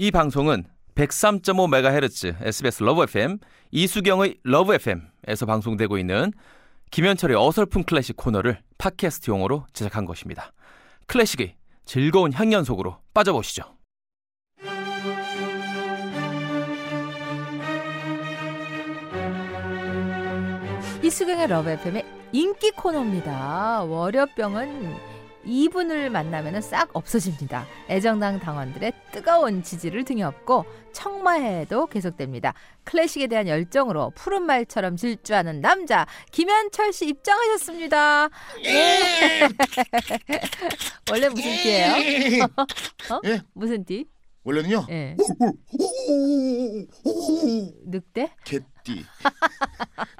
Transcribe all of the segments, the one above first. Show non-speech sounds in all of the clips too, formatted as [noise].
이 방송은 103.5MHz SBS 러브 FM 이수경의 러브 FM에서 방송되고 있는 김현철의 어설픈 클래식 코너를 팟캐스트용으로 제작한 것입니다. 클래식의 즐거운 향연 속으로 빠져보시죠. 이수경의 러브 FM의 인기 코너입니다. 월요병은 이분을 만나면 싹 없어집니다. 애정당 당원들의 뜨거운 지지를 등에 업고 청마회도 계속됩니다. 클래식에 대한 열정으로 푸른 말처럼 질주하는 남자 김현철 씨 입장하셨습니다. 네. [laughs] 원래 무슨 띠예요? 어? 예? 무슨 띠? 원래는요. 예. 늑대? 개 띠.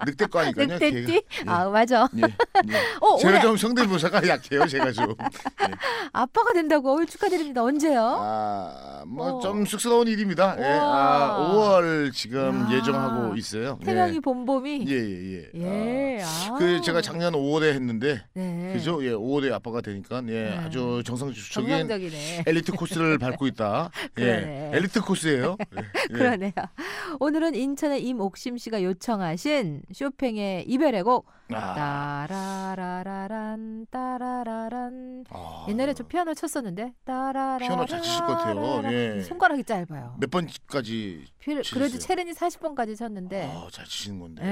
늑대거 아니까요. 늑대띠? [laughs] 예. 아 맞아. 예, 예. [laughs] 어, 제가 올해 좀 성대모사가 약해요. 제가 좀. [laughs] 아빠가 된다고 어, 축하드립니다. 언제요? 아, 뭐 어. 좀 쑥스러운 일입니다. 예. 아, 우와. 5월 지금 야. 예정하고 있어요. 태명이 봄봄이. 예, 예, 예. 예. 아, 아. 그 제가 작년 5월에 했는데 네. 그죠? 예, 5월에 아빠가 되니까 예, 네. 아주 정상적인 정상적이네. 엘리트 코스를 밟고 있다. 예. 엘리트 코스예요. 예, 예. 그러네요. 오늘은 인천의 임옥심 씨가 요청하신 쇼팽의 이별의 곡 아, 따라라라란 따라라란 아, 옛날에 저 피아노 쳤었는데 따라라 피아노 잘 치실 것 같아요. 예. 손가락이 짧아요. 몇 번까지 피- 그래도? 체르니 40번까지 쳤는데 아, 잘 치시는 건데. 예.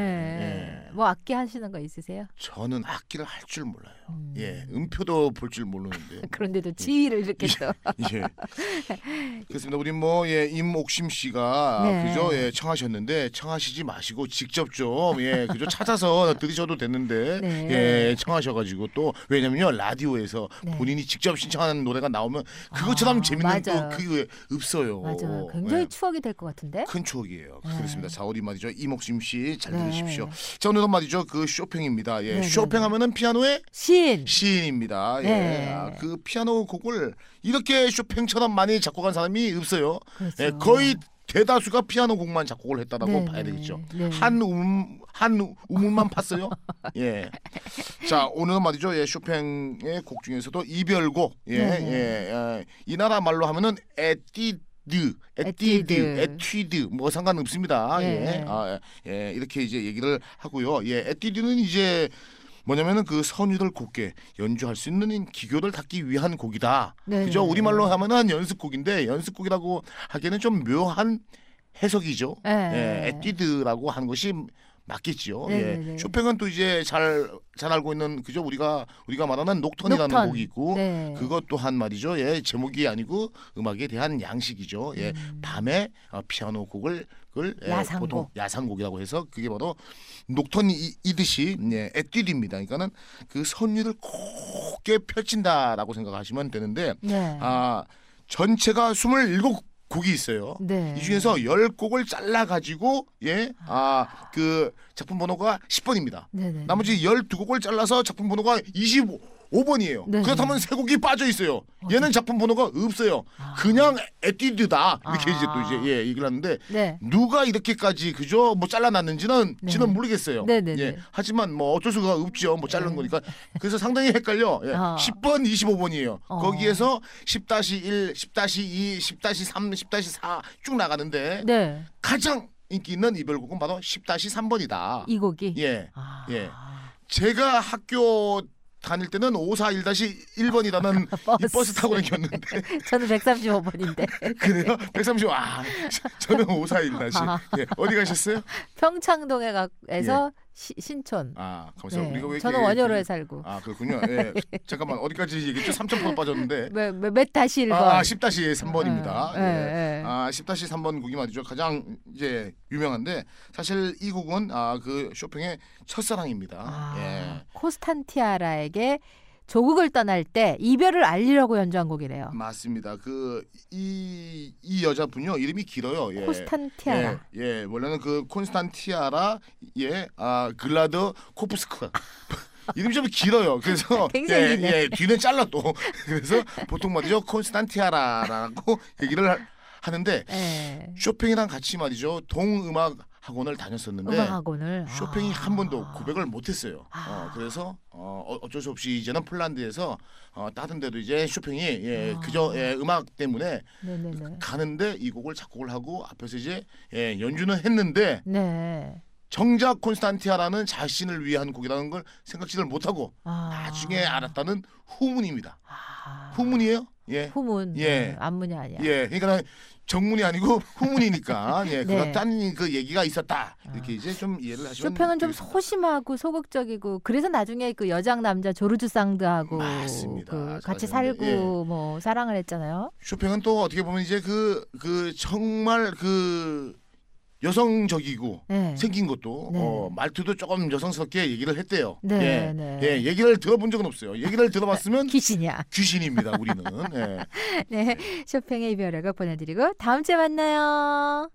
예. 뭐 악기 하시는 거 있으세요? 저는 악기를 할 줄 몰라요. 음. 예, 음표도 볼 줄 모르는데. [laughs] 그런데도 지휘를 이렇게 또 [laughs] 예. 그렇습니다. 우리 뭐 예, 임옥심 씨가 네. 그죠? 예, 청하셨는데 청하시지 마시고 직접 좀 예, 그죠? 찾아서 [laughs] 들으셔도 됐는데 네. 예, 청하셔가지고 또 왜냐면요 라디오에서 네. 본인이 직접 신청하는 노래가 나오면 그것처럼 아, 재밌는 맞아요. 또 그게 없어요. 맞아요. 굉장히 예. 추억이 될 것 같은데. 큰 추억이에요. 네. 그렇습니다. 자우리 말이죠. 이목심 씨잘 네. 들으십시오. 자 오늘은 말이죠. 그 쇼팽입니다. 예, 네, 네, 쇼팽 하면은 피아노의 시인. 시인입니다. 예. 네. 아, 그 피아노 곡을 이렇게 쇼팽처럼 많이 작곡한 사람이 없어요. 그렇죠. 예, 거의 대다수가 피아노 곡만 작곡을 했다라고 네, 봐야 네. 되겠죠. 네. 한 음, 한 우문만 팠어요. [laughs] 예. 자, 오늘은 말이죠. 예, 쇼팽의 곡 중에서도 이별곡. 예, 네, 네. 예, 예. 이 나라 말로 하면은 étude, étude, étude. étude 뭐 상관없습니다. 예. 예. 아, 예. 예, 이렇게 이제 얘기를 하고요. 예, étude는 이제 뭐냐면은 그 선율들 곱게 연주할 수 있는 기교를 닦기 위한 곡이다. 네, 그죠? 네, 우리말로 네. 하면은 연습곡인데 연습곡이라고 하기에는 좀 묘한 해석이죠. 네. 예, étude라고 하는 것이 맞겠지요. 네, 예. 네, 네. 쇼팽은 또 이제 잘 잘 알고 있는 그죠? 우리가 우리가 말하는 녹턴이라는 녹턴. 곡이 있고 네. 그것 또한 말이죠. 예, 제목이 아니고 음악에 대한 양식이죠. 예, 음. 밤에 어, 피아노 곡을 그걸 예, 야상곡. 보통 야상곡이라고 해서 그게 바로 녹턴이듯이 예, 에뛰드입니다. 그러니까는 그 선율을 곱게 펼친다라고 생각하시면 되는데 네. 아 전체가 27 곡이 있어요. 네. 이 중에서 10곡을 잘라 가지고 예, 아 그 작품 번호가 10번입니다. 네네. 나머지 12곡을 잘라서 작품 번호가 25 번이에요. 네. 그렇다면 세 곡이 빠져 있어요. 얘는 작품 번호가 없어요. 아. 그냥 에뛰드다. 이렇게 아. 이제 또 이제 예, 얘기를 하는데 네. 누가 이렇게까지 그죠? 뭐 잘라놨는지는 네. 지는 모르겠어요. 네네네. 예. 하지만 뭐 어쩔 수가 없죠. 뭐 자른 네. 거니까. 그래서 상당히 헷갈려. 예. 아. 10번, 25번이에요. 어. 거기에서 10-1, 10-2, 10-3, 10-4쭉 나가는데 네. 가장 인기 있는 이별곡은 바로 10-3번이다. 이 곡이. 예. 아. 예. 제가 학교 다닐 때는 541-1번이라는 [laughs] 이 버스. 버스 타고 다녔는데 [laughs] 저는 135번인데 [laughs] 그래요? 130. 아, 저는 541 다시. 아. 예. 어디 가셨어요? 평창동에 가에서 시- 신촌. 아, 가만있어. 네. 우리가 왜 저는 원효로에 살고. 아, 그렇군요. 예. [laughs] 잠깐만. 어디까지 얘기했죠? 3,000% 빠졌는데. 몇, 몇, 몇 다시 1번. 아, 10-3번입니다. 예, 예. 아, 10-3번 곡이 말이죠. 가장 이제 유명한데 사실 이 곡은 아, 그 쇼팽의 첫사랑입니다. 아, 예. 코스탄티아라에게 조국을 떠날 때 이별을 알리려고 연주한 곡이래요. 맞습니다. 그 이 이 여자분요. 이름이 길어요. 예. 코스탄티아라. 예, 예, 원래는 그 콘스탄티아라 예, 아 글라드 코프스크 [laughs] 이름이 좀 길어요. 그래서 [laughs] 예. 예, 뒤는 잘라 또 [laughs] 그래서 보통 말이죠 콘스탄티아라라고 얘기를 하- 하는데 예. 쇼팽이랑 같이 말이죠 동음악 학원을 다녔었는데 음악 학원을 쇼팽이 아. 한 번도 고백을 못했어요. 아. 어, 그래서 어, 어- 어쩔 수 없이 이제는 폴란드에서 어, 다른 데도 이제 쇼팽이 예, 아. 그저 예, 음악 때문에 네네네. 가는데 이 곡을 작곡을 하고 앞에서 이제 예, 연주는 했는데 네. 정작 콘스탄티아라는 자신을 위한 곡이라는 걸 생각지를 못하고 아. 나중에 알았다는 후문입니다. 아. 후문이에요? 예. 후문. 예. 네, 안문이 아니야. 예, 그러니까 정문이 아니고 [laughs] 후문이니까 예, 네. 그렇다는 그 얘기가 있었다 이렇게 이제 좀 이해를 하시면 쇼팽은 좀. 소심하고 소극적이고 그래서 나중에 그 여장 남자 조르주 맞습니다. 그 같이 살고 뭐 사랑을 했잖아요. 쇼팽은 또 어떻게 보면 이제 그그 정말 그 여성적이고 네. 생긴 것도 네. 어, 말투도 조금 여성스럽게 얘기를 했대요. 네, 예. 네. 예, 얘기를 들어본 적은 없어요. 얘기를 들어봤으면 [laughs] 귀신이야. 귀신입니다. 우리는. 예. [laughs] 네. 쇼팽의 이별의 곡 보내드리고 다음 주에 만나요.